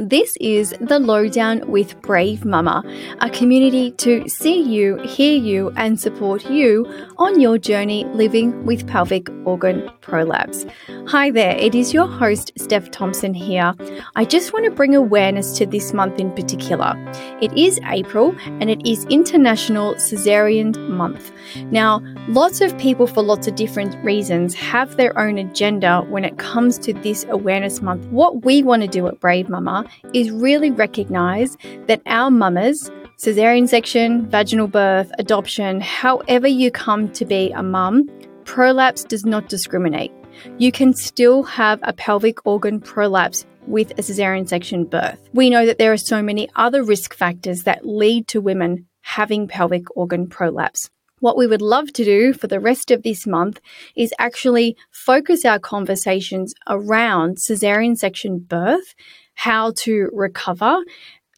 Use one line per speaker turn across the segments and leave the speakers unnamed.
This is The Lowdown with Brave Mama, a community to see you, hear you, and support you on your journey living with pelvic organ prolapse. Hi there, it is your host, Steph Thompson here. I just want to bring awareness to this month in particular. It is April and it is International Caesarean Month. Now, lots of people, for lots of different reasons, have their own agenda when it comes to this awareness month. What we want to do at Brave Mama is really recognize that our mamas, cesarean section, vaginal birth, adoption, however you come to be a mum, prolapse does not discriminate. You can still have a pelvic organ prolapse with a cesarean section birth. We know that there are so many other risk factors that lead to women having pelvic organ prolapse. What we would love to do for the rest of this month is actually focus our conversations around cesarean section birth how to recover,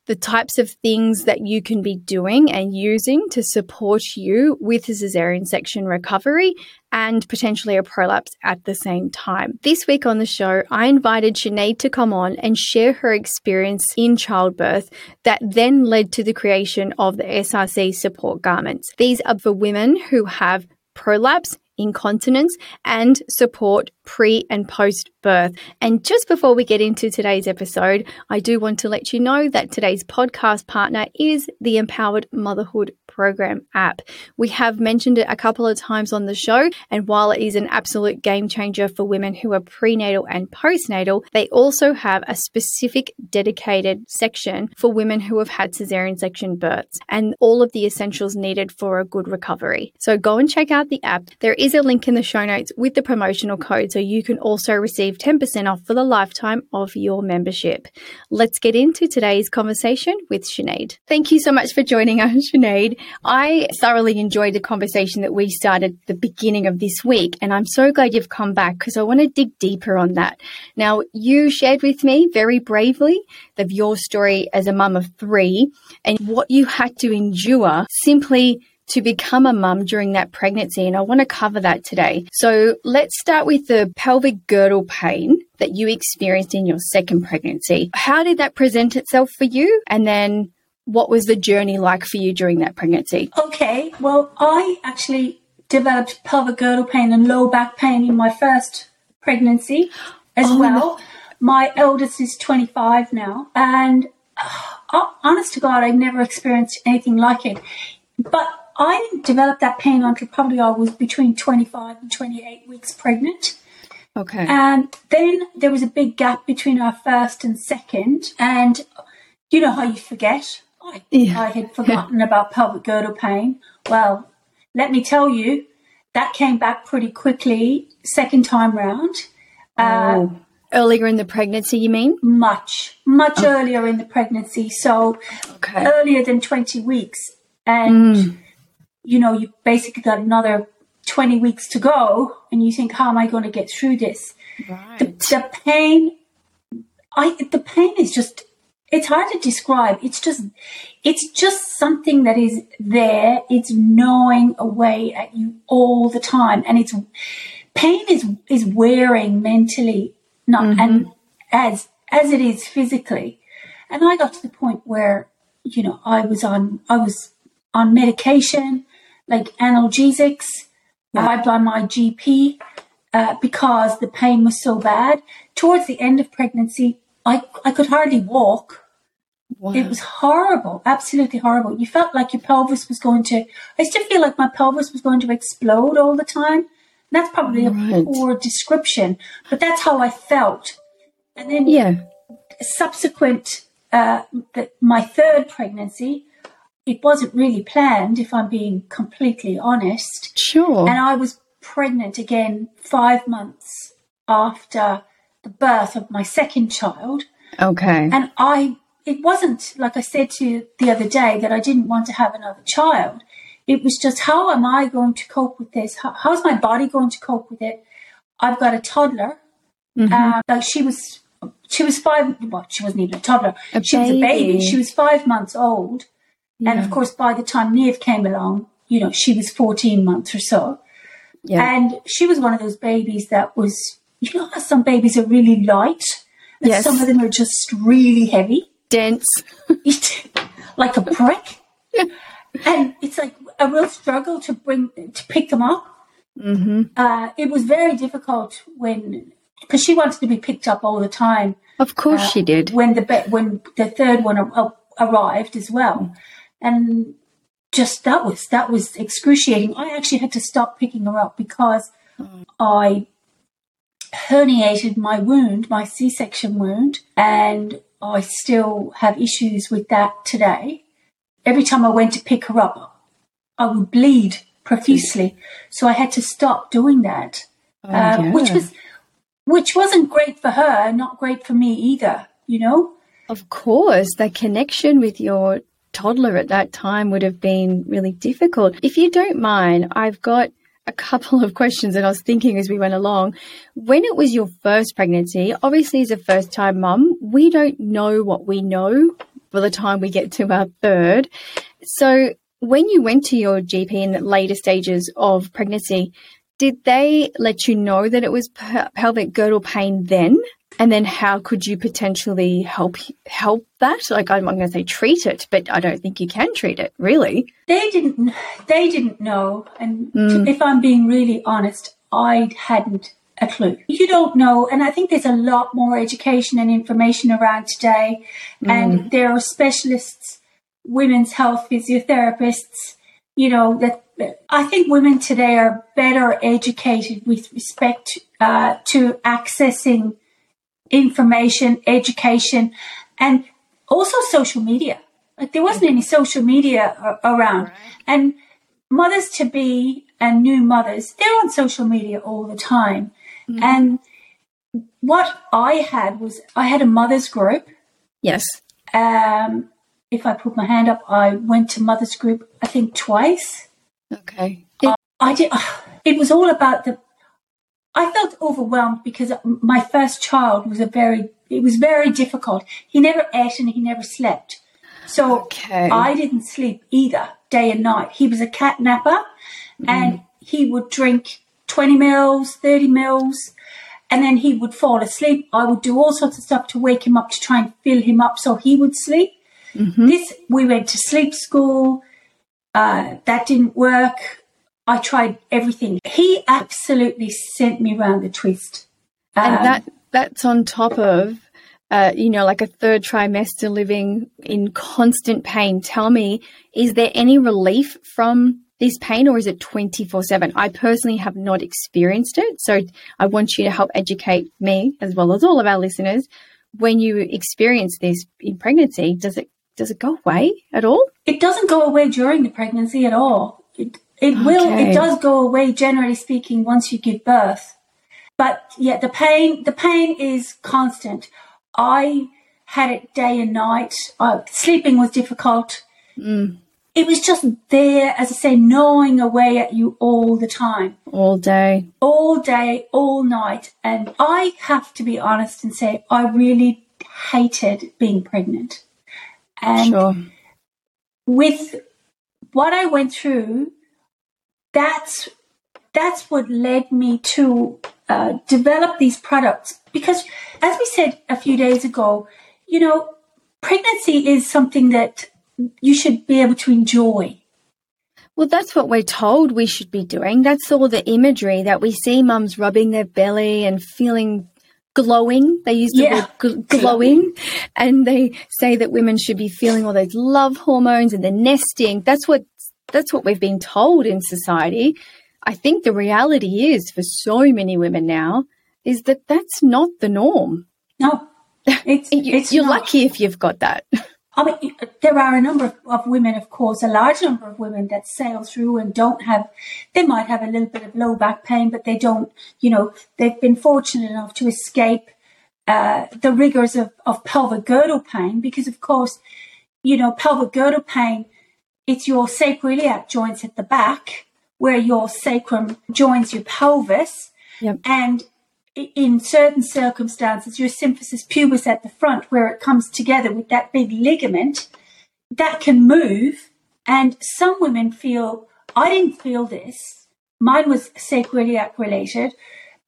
the types of things that you can be doing and using to support you with a cesarean section recovery and potentially a prolapse at the same time. This week on the show, I invited Sinead to come on and share her experience in childbirth that then led to the creation of the SRC support garments. These are for women who have prolapse incontinence and support pre and post birth. And just before we get into today's episode, I do want to let you know that today's podcast partner is the Empowered Motherhood Program app. We have mentioned it a couple of times on the show, and while it is an absolute game changer for women who are prenatal and postnatal, they also have a specific dedicated section for women who have had cesarean section births and all of the essentials needed for a good recovery. So go and check out the app. There is a link in the show notes with the promotional code so you can also receive 10% off for the lifetime of your membership. Let's get into today's conversation with Sinead. Thank you so much for joining us, Sinead. I thoroughly enjoyed the conversation that we started the beginning of this week, and I'm so glad you've come back because I want to dig deeper on that. Now, you shared with me very bravely of your story as a mum of three and what you had to endure simply to become a mum during that pregnancy. And I want to cover that today. So let's start with the pelvic girdle pain that you experienced in your second pregnancy. How did that present itself for you? And then what was the journey like for you during that pregnancy?
Okay, well, I actually developed pelvic girdle pain and low back pain in my first pregnancy as oh, well. No. My eldest is 25 now, and uh, honest to God, I've never experienced anything like it. But I didn't develop that pain until probably I was between 25 and 28 weeks pregnant.
Okay.
And then there was a big gap between our first and second. And you know how you forget? I, yeah. I had forgotten about pelvic girdle pain. Well, let me tell you, that came back pretty quickly second time round.
Uh, oh. Earlier in the pregnancy, you mean?
Much, much oh. earlier in the pregnancy. So okay. earlier than 20 weeks. And mm you know, you basically got another 20 weeks to go and you think, how am I going to get through this? Right. The, the pain, I, the pain is just, it's hard to describe. It's just, it's just something that is there. It's gnawing away at you all the time. And it's, pain is, is wearing mentally, not, mm-hmm. and as, as it is physically. And I got to the point where, you know, I was on, I was on medication like analgesics yeah. by my GP uh, because the pain was so bad. Towards the end of pregnancy, I, I could hardly walk. Wow. It was horrible, absolutely horrible. You felt like your pelvis was going to, I used to feel like my pelvis was going to explode all the time. And that's probably right. a poor description, but that's how I felt. And then, yeah, subsequent, uh, the, my third pregnancy, it wasn't really planned, if I'm being completely honest.
Sure.
And I was pregnant again five months after the birth of my second child.
Okay.
And I, it wasn't like I said to you the other day that I didn't want to have another child. It was just how am I going to cope with this? How, how's my body going to cope with it? I've got a toddler. Mm-hmm. Uh, like she was, she was five. Well, she wasn't even a toddler. A she baby. was a baby. She was five months old. Yeah. And of course, by the time Neve came along, you know, she was 14 months or so. Yeah. And she was one of those babies that was, you know, some babies are really light
Yes.
Some of them are just really heavy,
dense,
like a brick. and it's like a real struggle to bring to pick them up.
Mm-hmm.
Uh, it was very difficult when because she wanted to be picked up all the time.
Of course,
uh,
she did.
When the when the third one ar- arrived as well, and just that was that was excruciating. I actually had to stop picking her up because mm. I herniated my wound, my C-section wound, and I still have issues with that today. Every time I went to pick her up, I would bleed profusely, so I had to stop doing that,
oh, uh, yeah.
which was which wasn't great for her, not great for me either. You know.
Of course, the connection with your toddler at that time would have been really difficult. If you don't mind, I've got a couple of questions and I was thinking as we went along. When it was your first pregnancy, obviously as a first time mum, we don't know what we know by the time we get to our third. So when you went to your GP in the later stages of pregnancy, did they let you know that it was pelvic girdle pain then? And then how could you potentially help help that? Like I'm, I'm going to say treat it, but I don't think you can treat it really.
They didn't. They didn't know, and
Mm.
if I'm being really honest, I hadn't a clue. You don't know, and I think there's a lot more education and information around today, and there are specialists, women's health physiotherapists. You know that I think women today are better educated with respect uh, to accessing information, education, and also social media. Like there wasn't any social media around, and mothers to be and new mothers they're on social media all the time. And what I had was I had a mothers group.
Yes.
Um, if I put my hand up, I went to mothers group. I think twice.
Okay.
I did. It was all about the. I felt overwhelmed because my first child was a very. It was very difficult. He never ate and he never slept, so
Okay.
I didn't sleep either, day and night. He was a cat napper, and he would drink twenty mils, thirty mils, and then he would fall asleep. I would do all sorts of stuff to wake him up to try and fill him up so he would sleep. This we went to sleep school. Uh, that didn't work. I tried everything. He absolutely sent me round the twist.
and
Um,
that that's on top of uh, you know like a third trimester living in constant pain tell me is there any relief from this pain or is it 24 7 i personally have not experienced it so i want you to help educate me as well as all of our listeners when you experience this in pregnancy does it does it go away at all
it doesn't go away during the pregnancy at all. It it will it does go away generally speaking once you give birth. But yeah, the pain the pain is constant. I had it day and night. Uh, sleeping was difficult. It was just there, as I say, gnawing away at you all the time,
all day
all day, all night. And I have to be honest and say, I really hated being pregnant. And
sure
with what I went through, that's that's what led me to uh, develop these products. Because, as we said a few days ago, you know, pregnancy is something that you should be able to enjoy.
Well, that's what we're told we should be doing. That's all the imagery that we see mums rubbing their belly and feeling glowing. They use the
Yeah.
word gl- glowing and they say that women should be feeling all those love hormones and the nesting. That's what that's what we've been told in society. I think the reality is for so many women now is that that's not the norm.
No, it's,
You,
it's
you're
not.
lucky if you've got that.
I mean, there are a number of, of women, of course, a large number of women that sail through and don't have, they might have a little bit of low back pain, but they don't, you know, they've been fortunate enough to escape uh, the rigors of, of pelvic girdle pain because, of course, you know, pelvic girdle pain, it's your sacroiliac joints at the back where your sacrum joins your pelvis.
Yep.
And in certain circumstances, your symphysis pubis at the front, where it comes together with that big ligament, that can move. And some women feel, I didn't feel this. Mine was sacroiliac related,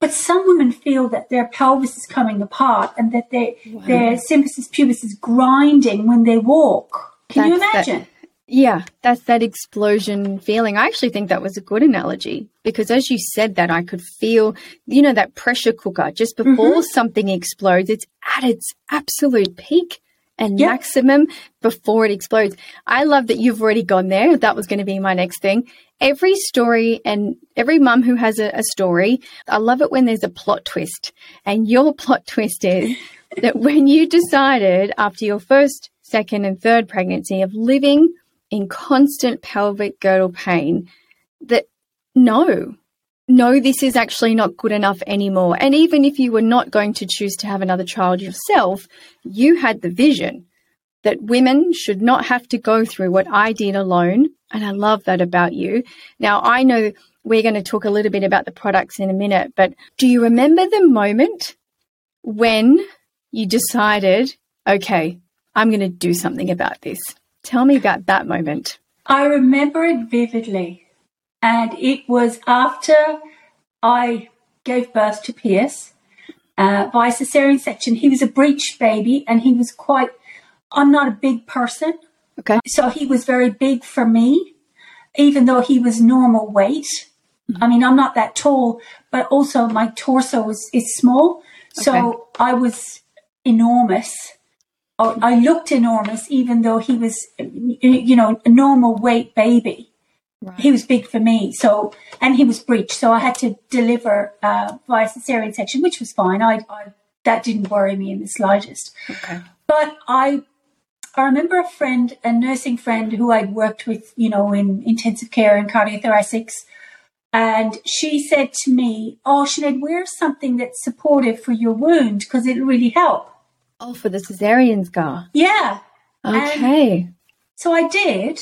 But some women feel that their pelvis is coming apart and that their wow. their symphysis pubis is grinding when they walk. Can That's you imagine?
Yeah, that's that explosion feeling. I actually think that was a good analogy because as you said that, I could feel, you know, that pressure cooker just before mm-hmm. something explodes, it's at its absolute peak and yep. maximum before it explodes. I love that you've already gone there. That was going to be my next thing. Every story and every mum who has a, a story, I love it when there's a plot twist. And your plot twist is that when you decided after your first, second, and third pregnancy of living in constant pelvic girdle pain, that no, no, this is actually not good enough anymore. And even if you were not going to choose to have another child yourself, you had the vision that women should not have to go through what I did alone. And I love that about you. Now, I know we're going to talk a little bit about the products in a minute, but do you remember the moment when you decided, okay, I'm going to do something about this? Tell me about that moment.
I remember it vividly. And it was after I gave birth to Pierce uh, by cesarean section. He was a breech baby and he was quite, I'm not a big person.
Okay.
So he was very big for me, even though he was normal weight. Mm-hmm. I mean, I'm not that tall, but also my torso is, is small. So okay. I was enormous. I looked enormous, even though he was, you know, a normal weight baby. Right. He was big for me, so and he was breech, so I had to deliver uh, via cesarean section, which was fine. I, I that didn't worry me in the slightest.
Okay.
But I I remember a friend, a nursing friend who I'd worked with, you know, in intensive care and cardiothoracics, and she said to me, "Oh, Sinead, wear something that's supportive for your wound because it'll really help."
Oh, for the cesarean scar.
Yeah.
Okay.
And so I did.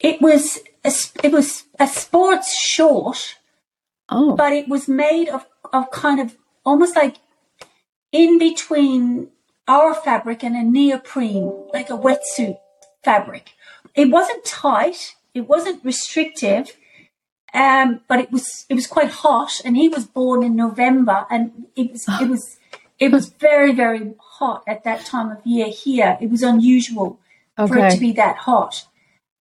It was a, it was a sports short.
Oh.
But it was made of, of kind of almost like in between our fabric and a neoprene, like a wetsuit fabric. It wasn't tight. It wasn't restrictive. Um, but it was it was quite hot, and he was born in November, and it was it was it was very very hot at that time of year here. It was unusual okay. for it to be that hot,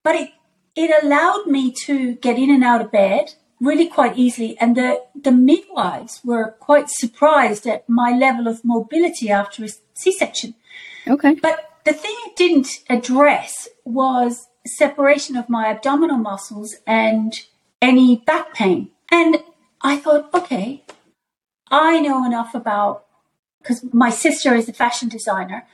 but it it allowed me to get in and out of bed really quite easily. And the, the midwives were quite surprised at my level of mobility after a C section.
Okay.
But the thing it didn't address was separation of my abdominal muscles and any back pain. And I thought, okay, I know enough about because my sister is a fashion designer,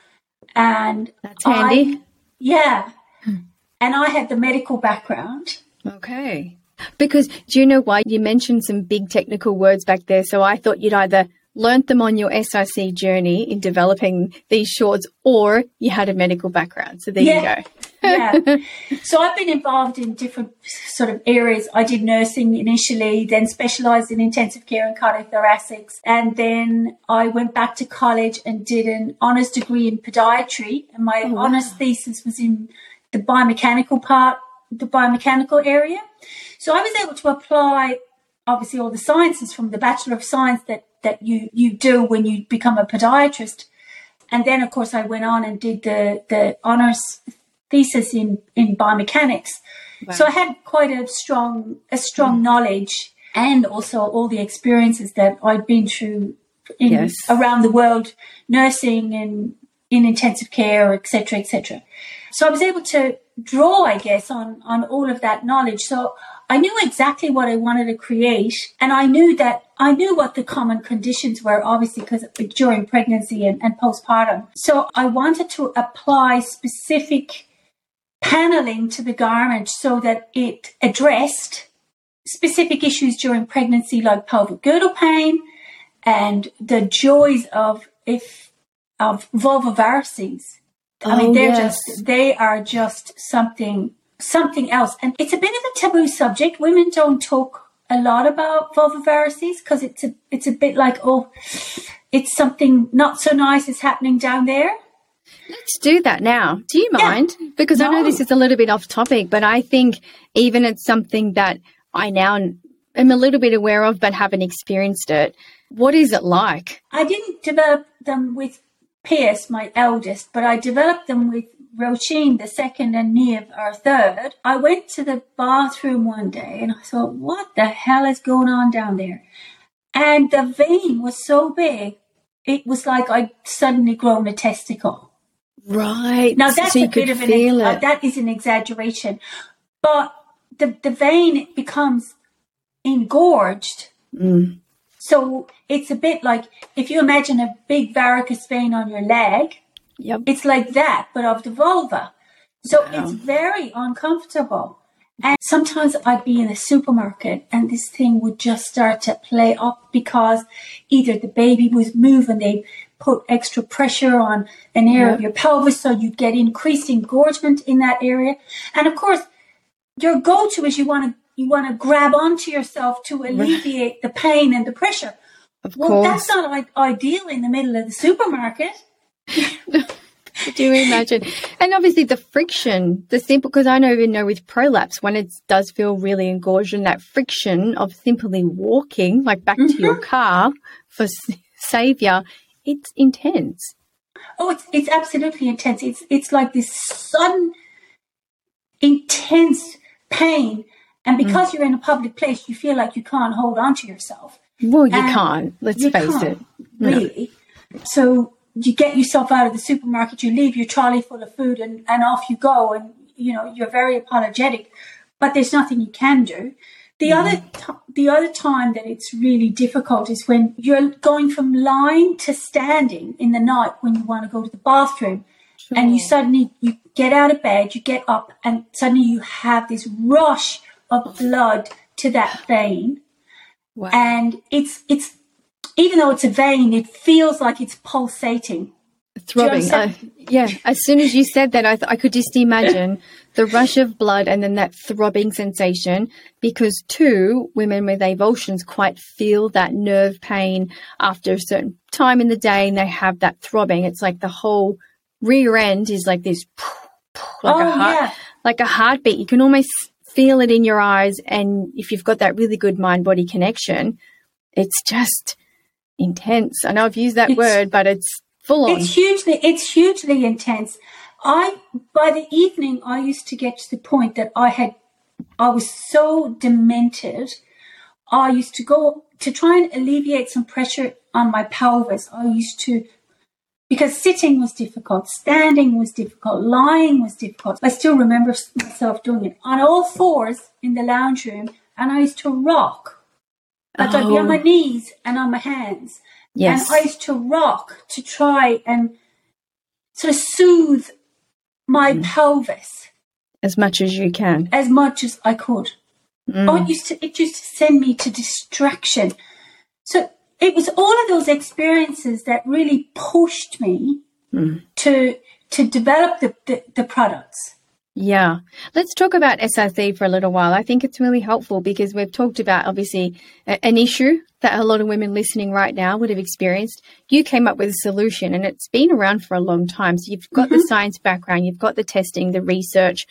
and
that's handy.
I, yeah, and I had the medical background.
Okay. Because do you know why? You mentioned some big technical words back there. So I thought you'd either learnt them on your SRC journey in developing these shorts or you had a medical background. So there yeah. you go.
Yeah. So I've been involved in different sort of areas. I did nursing initially, then specialized in intensive care and cardiothoracics. And then I went back to college and did an honors degree in podiatry. And my oh, wow. honors thesis was in the biomechanical part, the biomechanical area. So I was able to apply obviously all the sciences from the Bachelor of Science that, that you, you do when you become a podiatrist. And then of course I went on and did the, the honors thesis in, in biomechanics. Wow. So I had quite a strong, a strong mm. knowledge and also all the experiences that I'd been through in, yes. around the world, nursing and in intensive care, etc., etc. So I was able to draw, I guess, on, on all of that knowledge. So I knew exactly what I wanted to create. And I knew that I knew what the common conditions were, obviously, because during pregnancy and, and postpartum. So I wanted to apply specific paneling to the garment so that it addressed specific issues during pregnancy, like pelvic girdle pain and the joys of if of vulvovarices I mean, oh, they're yes. just, they are just something, something else. And it's a bit of a taboo subject. Women don't talk a lot about vulvovarices because it's a, it's a bit like, oh, it's something not so nice is happening down there.
Let's do that now. Do you mind? Yeah. Because no. I know this is a little bit off topic, but I think even it's something that I now am a little bit aware of but haven't experienced it. What is it like?
I didn't develop them with Pierce, my eldest, but I developed them with Roisin, the second, and Neve, our third. I went to the bathroom one day and I thought, what the hell is going on down there? And the vein was so big, it was like I'd suddenly grown a testicle.
Right.
Now that's so a bit of an, uh, that is an exaggeration, but the, the vein becomes engorged.
Mm.
So it's a bit like if you imagine a big varicose vein on your leg,
yep.
it's like that, but of the vulva. So wow. it's very uncomfortable. And sometimes I'd be in a supermarket and this thing would just start to play up because either the baby was moving, they put extra pressure on an area of your pelvis, so you'd get increased engorgement in that area. And of course, your go-to is you want to you want to grab onto yourself to alleviate the pain and the pressure.
Of
well,
course.
that's not like ideal in the middle of the supermarket.
Do you imagine? And obviously the friction, the simple, because I know even know with prolapse, when it does feel really engorged and that friction of simply walking, like back mm-hmm. to your mm-hmm. car for savior, it's intense.
Oh, it's, it's absolutely intense. It's, it's like this sudden, intense pain and mm. because mm. you're in a public place, you feel like you can't hold on to yourself.
Well, you and can't. Let's face can't, it.
Really. So you get yourself out of the supermarket, you leave your trolley full of food, and, and off you go. And you know you're very apologetic, but there's nothing you can do. The mm. other t- the other time that it's really difficult is when you're going from lying to standing in the night when you want to go to the bathroom, sure. and you suddenly you get out of bed, you get up, and suddenly you have this rush of blood to that vein. Wow. And it's, it's, even though it's a vein, it feels like it's pulsating.
Throbbing. Yeah. As soon as you said that, I, th- I could just imagine the rush of blood and then that throbbing sensation because, too, women with avulsions quite feel that nerve pain after a certain time in the day and they have that throbbing. It's like the whole rear end is like this, like, oh, a, heart, yeah. like a heartbeat. You can almost feel it in your eyes. And if you've got that really good mind body connection, it's just intense. I know I've used that it's, word, but it's full on.
It's hugely, it's hugely intense. I, by the evening, I used to get to the point that I had, I was so demented. I used to go to try and alleviate some pressure on my pelvis. I used to because sitting was difficult, standing was difficult, lying was difficult. I still remember myself doing it on all fours in the lounge room, and I used to rock. Oh. I'd be on my oh. knees and on my hands. Yes. And I used to rock to try and sort of soothe my mm. pelvis.
As much as you can.
As much as I could. Mm. Oh, it used to it used to send me to distraction. So it was all of those experiences that really pushed me mm. to to develop the, the, the products.
Yeah. Let's talk about SRC for a little while. I think it's really helpful because we've talked about obviously a, an issue that a lot of women listening right now would have experienced. You came up with a solution and it's been around for a long time. So you've got mm-hmm. the science background, you've got the testing, the research.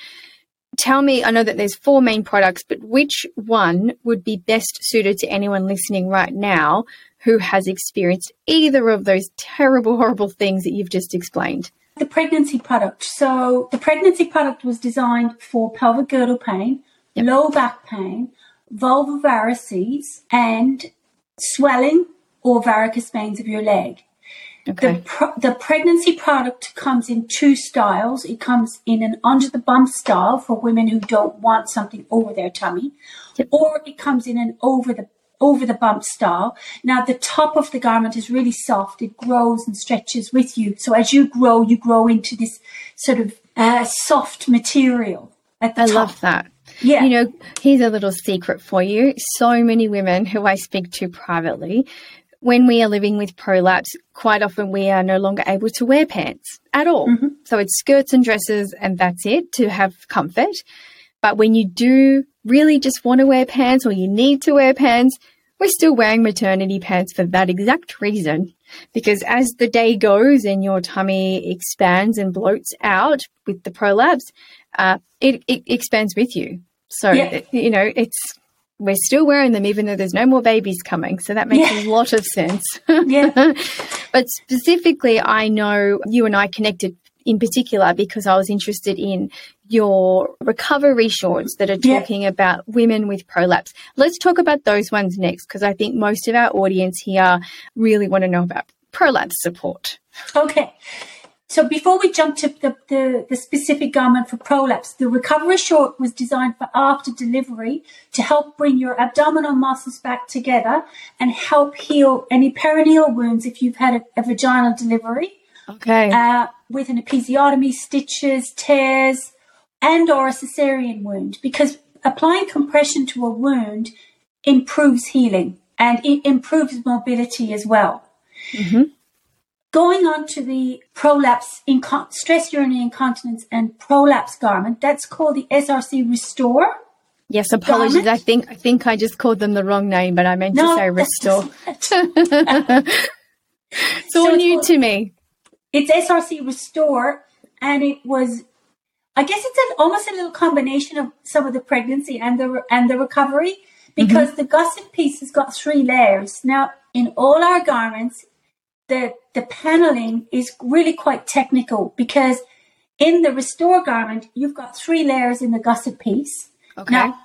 Tell me, I know that there's four main products, but which one would be best suited to anyone listening right now who has experienced either of those terrible, horrible things that you've just explained?
The pregnancy product. So, the pregnancy product was designed for pelvic girdle pain, yep. low back pain, vulvar varices, and swelling or varicose veins of your leg. Okay. The, pro- the pregnancy product comes in two styles. It comes in an under the bump style for women who don't want something over their tummy, yep. or it comes in an over the over the bump style. Now the top of the garment is really soft. It grows and stretches with you. So as you grow, you grow into this sort of uh, soft material at the
I
top.
love that.
Yeah.
You know, here's a little secret for you. So many women who I speak to privately, when we are living with prolapse, quite often we are no longer able to wear pants at all. Mm-hmm. So it's skirts and dresses and that's it to have comfort. But when you do really just want to wear pants or you need to wear pants, we're still wearing maternity pants for that exact reason. Because as the day goes and your tummy expands and bloats out with the prolapse, uh, it, it expands with you. So, yeah. you know, it's we're still wearing them even though there's no more babies coming. So that makes yeah. a lot of sense.
yeah.
but specifically, I know you and I connected in particular because I was interested in your recovery shorts that are talking yeah. about women with prolapse. Let's talk about those ones next because I think most of our audience here really want to know about prolapse support.
Okay. So before we jump to the, the, the, specific garment for prolapse, the recovery short was designed for after delivery to help bring your abdominal muscles back together and help heal any perineal wounds if you've had a, a vaginal delivery.
Okay.
Uh, with an episiotomy, stitches, tears, and or a cesarean wound because applying compression to a wound improves healing and it improves mobility as well.
Mm-hmm.
Going on to the prolapse, inco- stress urinary incontinence and prolapse garment, that's called the SRC Restore.
Yes, apologies. Garment. I think I think I just called them the wrong name, but I meant no, to say restore. it's all so new it's, to me.
It's SRC Restore, and it was, I guess it's an, almost a little combination of some of the pregnancy and the and the recovery because mm-hmm. the gusset piece has got three layers. Now, in all our garments, the, the paneling is really quite technical because in the restore garment, you've got three layers in the gusset piece.
Okay.
Now,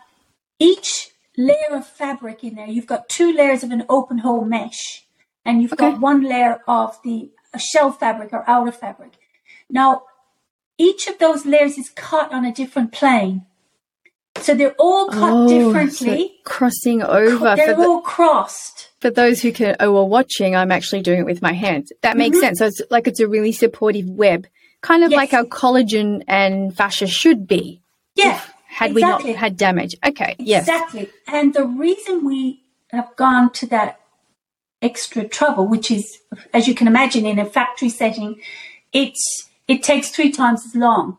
each layer of fabric in there, you've got two layers of an open hole mesh, and you've okay. got one layer of the shell fabric or outer fabric. Now, each of those layers is cut on a different plane. So they're all cut oh, differently.
So crossing over.
They're all the, crossed.
For those who can, oh, are watching, I'm actually doing it with my hands. That makes mm-hmm. sense. So it's like it's a really supportive web, kind of yes. like our collagen and fascia should be.
Yeah.
Had exactly. we not had damage. Okay. Yes.
Exactly. And the reason we have gone to that extra trouble, which is, as you can imagine, in a factory setting, it's it takes three times as long.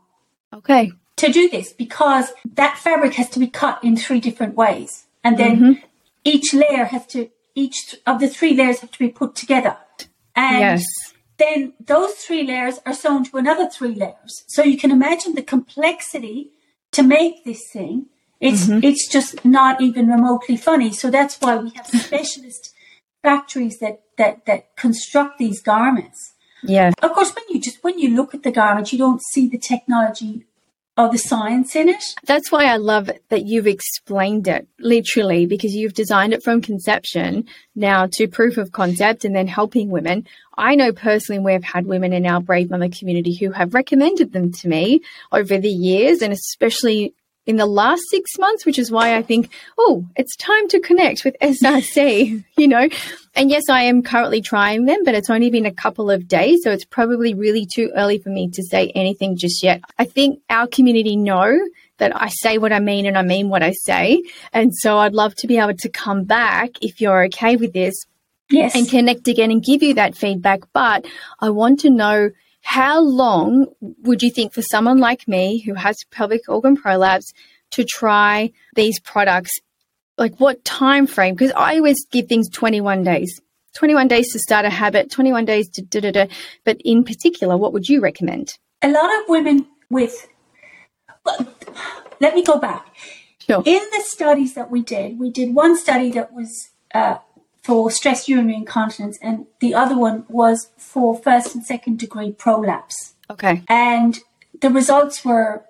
Okay
to do this because that fabric has to be cut in three different ways. And then mm-hmm. each layer has to, each of the three layers have to be put together. And yes. then those three layers are sewn to another three layers. So you can imagine the complexity to make this thing. It's, mm-hmm. it's just not even remotely funny. So that's why we have specialist factories that, that, that construct these garments.
Yeah.
Of course, when you just, when you look at the garment, you don't see the technology or the science in it.
That's why I love that you've explained it literally because you've designed it from conception now to proof of concept and then helping women. I know personally we've had women in our Brave Mother community who have recommended them to me over the years and especially in the last six months, which is why I think, oh, it's time to connect with SRC, you know. And yes, I am currently trying them, but it's only been a couple of days. So it's probably really too early for me to say anything just yet. I think our community know that I say what I mean and I mean what I say. And so I'd love to be able to come back if you're okay with this.
Yes.
And connect again and give you that feedback. But I want to know how long would you think for someone like me who has pelvic organ prolapse to try these products? Like what time frame? Because I always give things 21 days. 21 days to start a habit, 21 days to da da da. But in particular, what would you recommend?
A lot of women with, well, let me go back.
Sure.
In the studies that we did, we did one study that was uh, for stress urinary incontinence, and the other one was for first and second degree prolapse.
Okay.
And the results were,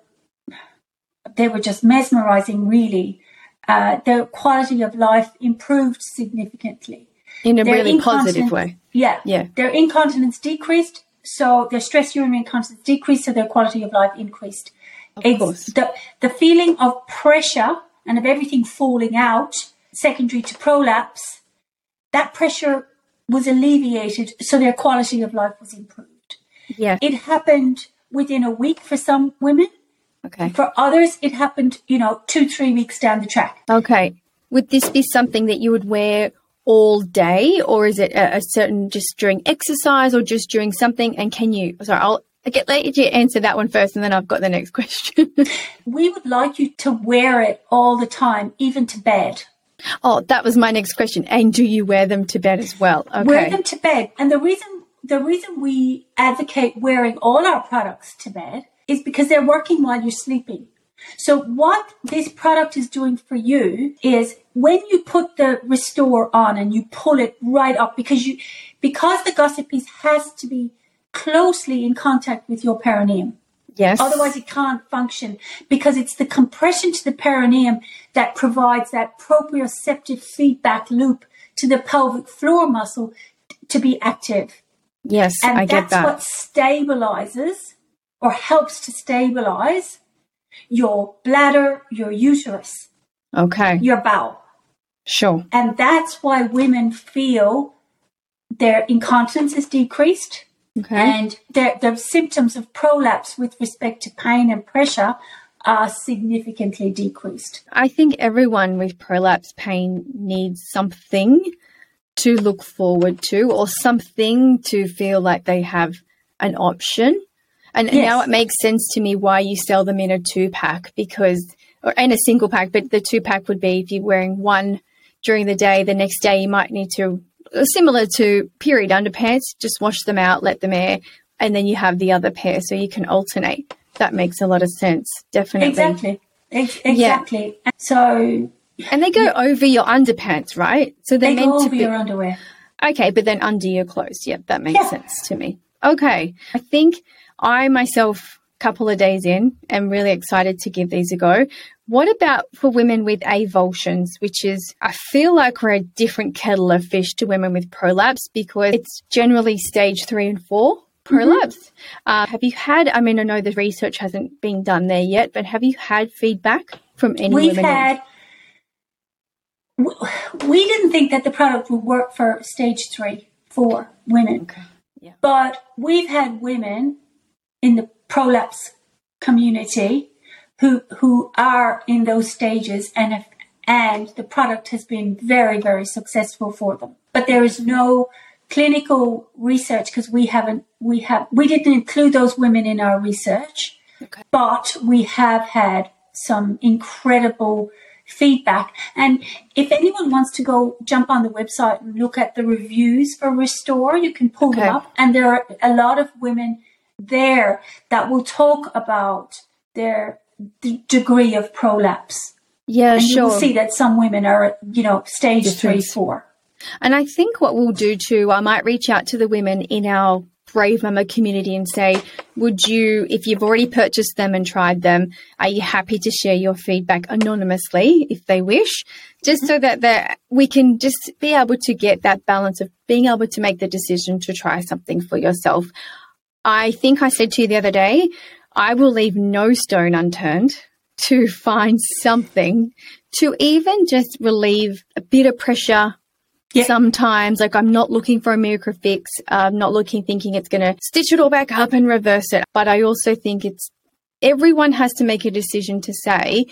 they were just mesmerizing, really. Uh, their quality of life improved significantly.
In a their really positive way.
Yeah.
Yeah.
Their incontinence decreased, so their stress urinary incontinence decreased, so their quality of life increased.
Of it's course.
The, the feeling of pressure and of everything falling out secondary to prolapse that pressure was alleviated, so their quality of life was improved.
Yeah.
It happened within a week for some women.
Okay.
For others, it happened, you know, two, three weeks down the track.
Okay. Would this be something that you would wear all day, or is it a, a certain just during exercise or just during something? And can you, sorry, I'll I get let you answer that one first, and then I've got the next question.
we would like you to wear it all the time, even to bed.
Oh, that was my next question. And do you wear them to bed as well?
Okay. Wear them to bed. And the reason the reason we advocate wearing all our products to bed is because they're working while you're sleeping. So what this product is doing for you is when you put the restore on and you pull it right up because you, because the gusset piece has to be closely in contact with your perineum.
Yes.
Otherwise it can't function because it's the compression to the perineum that provides that proprioceptive feedback loop to the pelvic floor muscle to be active.
Yes,
and
I get that.
That's what stabilizes or helps to stabilize your bladder, your uterus,
okay,
your bowel.
Sure.
And that's why women feel their incontinence is decreased.
Okay.
And the, their symptoms of prolapse with respect to pain and pressure are significantly decreased.
I think everyone with prolapse pain needs something to look forward to or something to feel like they have an option. And yes. now it makes sense to me why you sell them in a two pack because, or in a single pack, but the two pack would be if you're wearing one during the day, the next day you might need to, similar to period underpants, just wash them out, let them air, and then you have the other pair so you can alternate. That makes a lot of sense, definitely.
Exactly. Ex- exactly. Yeah. So.
And they go over your underpants, right? So
they're
they meant
to
be
your underwear.
Okay, but then under your clothes. Yep, that makes yeah. sense to me. Okay. I think I myself, couple of days in, am really excited to give these a go. What about for women with avulsions, which is, I feel like we're a different kettle of fish to women with prolapse because it's generally stage three and four prolapse. Mm-hmm. Uh, have you had, I mean, I know the research hasn't been done there yet, but have you had feedback from any
We've
women?
had, we didn't think that the product would work for stage three for women. Okay. Yeah. But we've had women in the prolapse community who who are in those stages and have, and the product has been very very successful for them but there is no clinical research because we haven't we have we didn't include those women in our research okay. but we have had some incredible feedback and if anyone wants to go jump on the website and look at the reviews for restore you can pull okay. them up and there are a lot of women there that will talk about their d- degree of prolapse.
Yeah,
and
sure.
You will see that some women are, you know, stage Different. three, four.
And I think what we'll do too, I might reach out to the women in our Brave Mama community and say, would you, if you've already purchased them and tried them, are you happy to share your feedback anonymously if they wish? Just so that we can just be able to get that balance of being able to make the decision to try something for yourself. I think I said to you the other day, I will leave no stone unturned to find something to even just relieve a bit of pressure Yep. Sometimes, like I'm not looking for a miracle fix. I'm not looking thinking it's going to stitch it all back up and reverse it. But I also think it's everyone has to make a decision to say,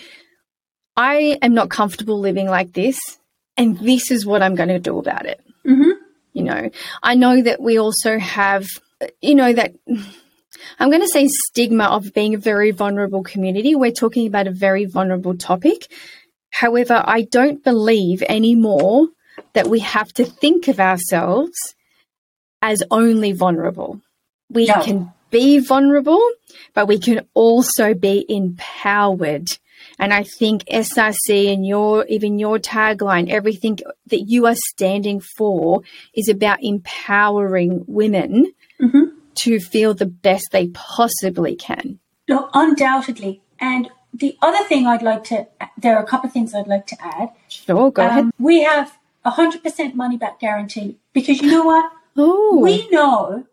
I am not comfortable living like this, and this is what I'm going to do about it.
Mm-hmm.
You know, I know that we also have you know, that I'm going to say stigma of being a very vulnerable community. We're talking about a very vulnerable topic. However, I don't believe anymore that we have to think of ourselves as only vulnerable. We no. can be vulnerable, but we can also be empowered. And I think SRC and your even your tagline, everything that you are standing for is about empowering women
mm-hmm.
to feel the best they possibly can.
No, undoubtedly. And the other thing I'd like to, there are a couple of things I'd like to add.
Sure, go um, ahead.
We have a 100% money back guarantee because you know what?
Oh.
We know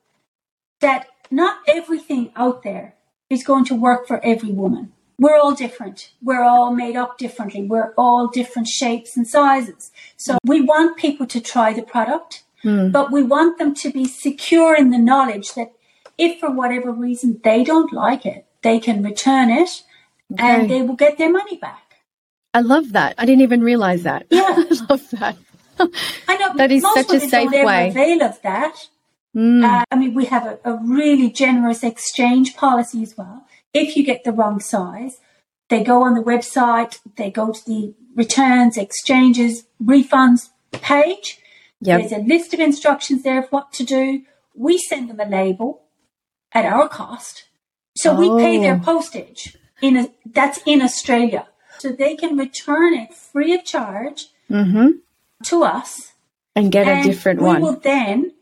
that not everything out there is going to work for every woman. We're all different. We're all made up differently. We're all different shapes and sizes. So we want people to try the product
Mm.
But we want them to be secure in the knowledge that if for whatever reason they don't like it, they can return it okay. and they will get their money back.
I love that. I didn't even realize that.
Yeah.
I love that.
I know.
that is such a safe way.
Avail of that.
Mm.
Uh, I mean, we have a, a really generous exchange policy as well. If you get the wrong size, they go on the website, they go to the returns, exchanges, refunds page, Yep. There's a list of instructions there of what to do. We send them a label at our cost. So oh. we pay their oh. postage. in a, that's in Australia. So they can return it free of charge
mm-hmm.
to us.
And get and a different
we
one.
We will then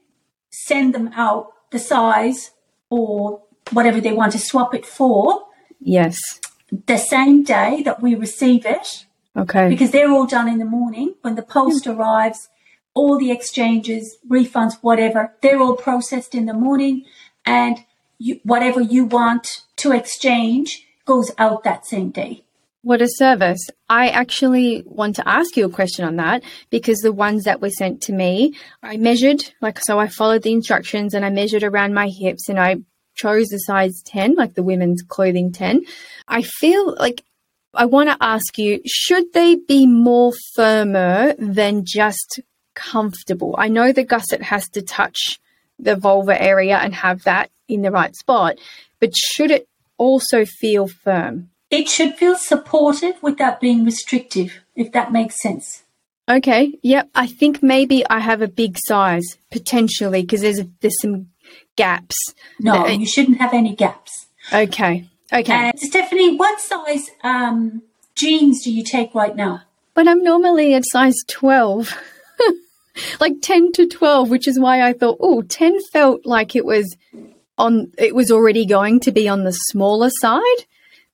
send them out the size or whatever they want to swap it for.
Yes.
The same day that we receive it.
Okay.
Because they're all done in the morning. When the post mm. arrives, all the exchanges, refunds, whatever, they're all processed in the morning. And you, whatever you want to exchange goes out that same day.
What a service. I actually want to ask you a question on that because the ones that were sent to me, I measured, like, so I followed the instructions and I measured around my hips and I chose the size 10, like the women's clothing 10. I feel like I want to ask you, should they be more firmer than just comfortable? I know the gusset has to touch the vulva area and have that in the right spot, but should it also feel firm?
It should feel supportive without being restrictive, if that makes sense.
Okay. Yep. I think maybe I have a big size potentially because there's there's some gaps.
No, that, you shouldn't have any gaps.
Okay. Okay.
And Stephanie, what size um, jeans do you take right now?
But I'm normally at size 12. like 10 to 12, which is why I thought, oh, 10 felt like it was on it was already going to be on the smaller side.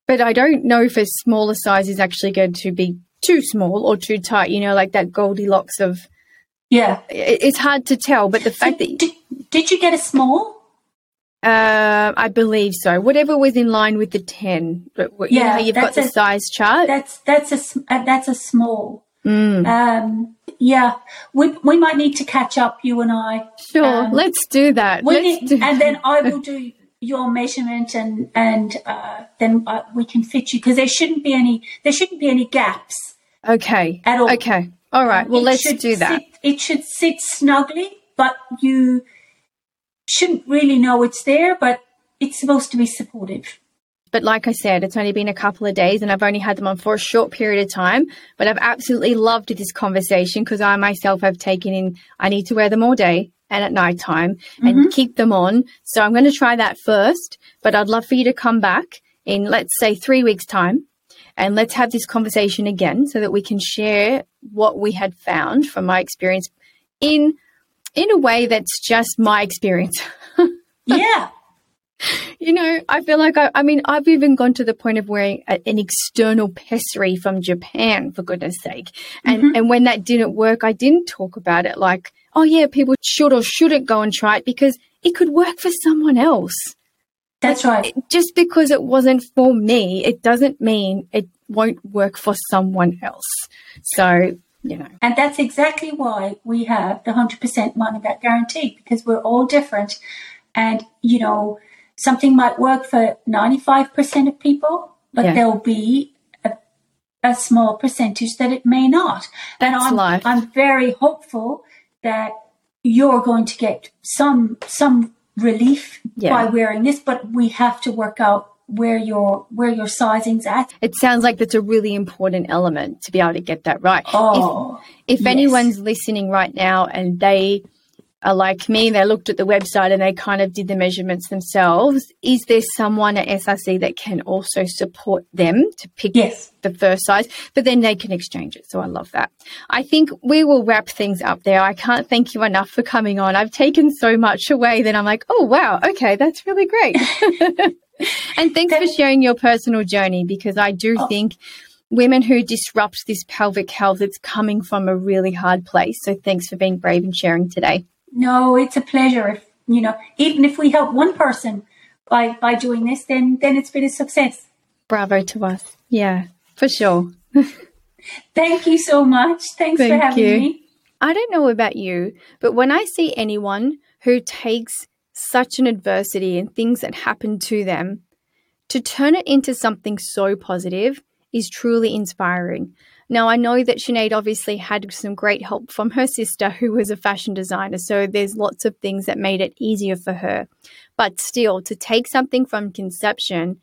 But I don't know if a smaller size is actually going to be too small or too tight, you know, like that Goldilocks of.
Yeah.
It's hard to tell, but the fact so that.
Did, did you get a small?
Uh, I believe so. Whatever was in line with the 10. But, you yeah. Know, you've got the a, size chart.
That's, that's, a, uh, that's a small.
Mm.
Um, yeah, we, we might need to catch up, you and I.
Sure, um, let's do that. Let's
need, do and then I will do your measurement and and uh, then uh, we can fit you because there shouldn't be any there shouldn't be any gaps.
Okay.
At all.
Okay. All right. Well, it let's do that.
Sit, it should sit snugly, but you shouldn't really know it's there. But it's supposed to be supportive.
But like I said, it's only been a couple of days and I've only had them on for a short period of time. But I've absolutely loved this conversation because I myself have taken in, I need to wear them all day and at night time and mm-hmm. keep them on. So I'm going to try that first, but I'd love for you to come back in, let's say, three weeks' time. And let's have this conversation again so that we can share what we had found from my experience in in a way that's just my experience.
yeah.
You know, I feel like I, I mean, I've even gone to the point of wearing a, an external pessary from Japan, for goodness sake. And, mm-hmm. and when that didn't work, I didn't talk about it like oh yeah, people should or shouldn't go and try it because it could work for someone else.
That's right.
Just because it wasn't for me, it doesn't mean it won't work for someone else. So, you know.
And that's exactly why we have the 100% money back guarantee because we're all different. And, you know, something might work for 95% of people, but yeah. there'll be a, a, small percentage that it may not.
That's
and I'm,
life.
I'm very hopeful that you're going to get some some relief yeah. by wearing this, but we have to work out where your where your sizing's at.
It sounds like that's a really important element to be able to get that right.
Oh,
if, if yes. anyone's listening right now and they are like me, they looked at the website and they kind of did the measurements themselves. Is there someone at SRC that can also support them to pick
yes.
the first size? But then they can exchange it. So I love that. I think we will wrap things up there. I can't thank you enough for coming on. I've taken so much away that I'm like, oh, wow, okay, that's really great. and thanks for sharing your personal journey because I do oh. think women who disrupt this pelvic health, it's coming from a really hard place. So thanks for being brave and sharing today.
No, it's a pleasure. If, you know, even if we help one person by by doing this, then then it's been a success.
Bravo to us. Yeah, for sure.
Thank you so much. Thanks Thank for having you. me.
I don't know about you, but when I see anyone who takes such an adversity and things that happen to them to turn it into something so positive is truly inspiring. Now, I know that Sinead obviously had some great help from her sister, who was a fashion designer. So there's lots of things that made it easier for her. But still, to take something from conception,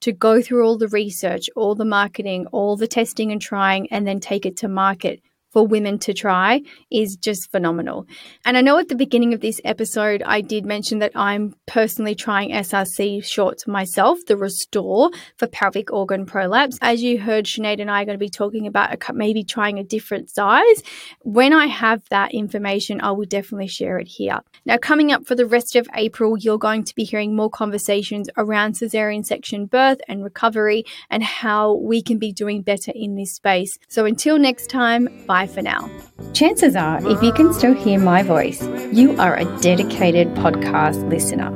to go through all the research, all the marketing, all the testing and trying, and then take it to market for women to try is just phenomenal. And I know at the beginning of this episode, I did mention that I'm personally trying SRC shorts myself, the Restore for pelvic organ prolapse. As you heard, Sinead and I are going to be talking about maybe trying a different size. When I have that information, I will definitely share it here. Now, coming up for the rest of April, you're going to be hearing more conversations around cesarean section birth and recovery and how we can be doing better in this space. So until next time, bye bye for now. Chances are, if you can still hear my voice, you are a dedicated podcast listener.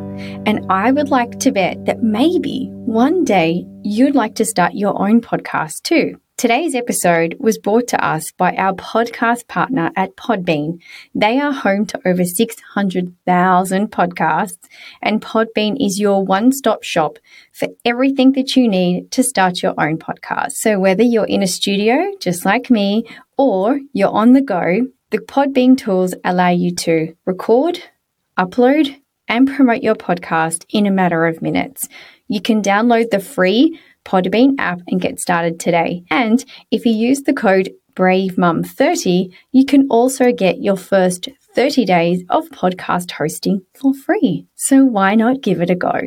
And I would like to bet that maybe one day you'd like to start your own podcast too. Today's episode was brought to us by our podcast partner at Podbean. They are home to over 600,000 podcasts, and Podbean is your one stop shop for everything that you need to start your own podcast. So, whether you're in a studio, just like me, or you're on the go, the Podbean tools allow you to record, upload, and promote your podcast in a matter of minutes. You can download the free Podbean app and get started today. And if you use the code BRAVEMUM30, you can also get your first 30 days of podcast hosting for free. So why not give it a go?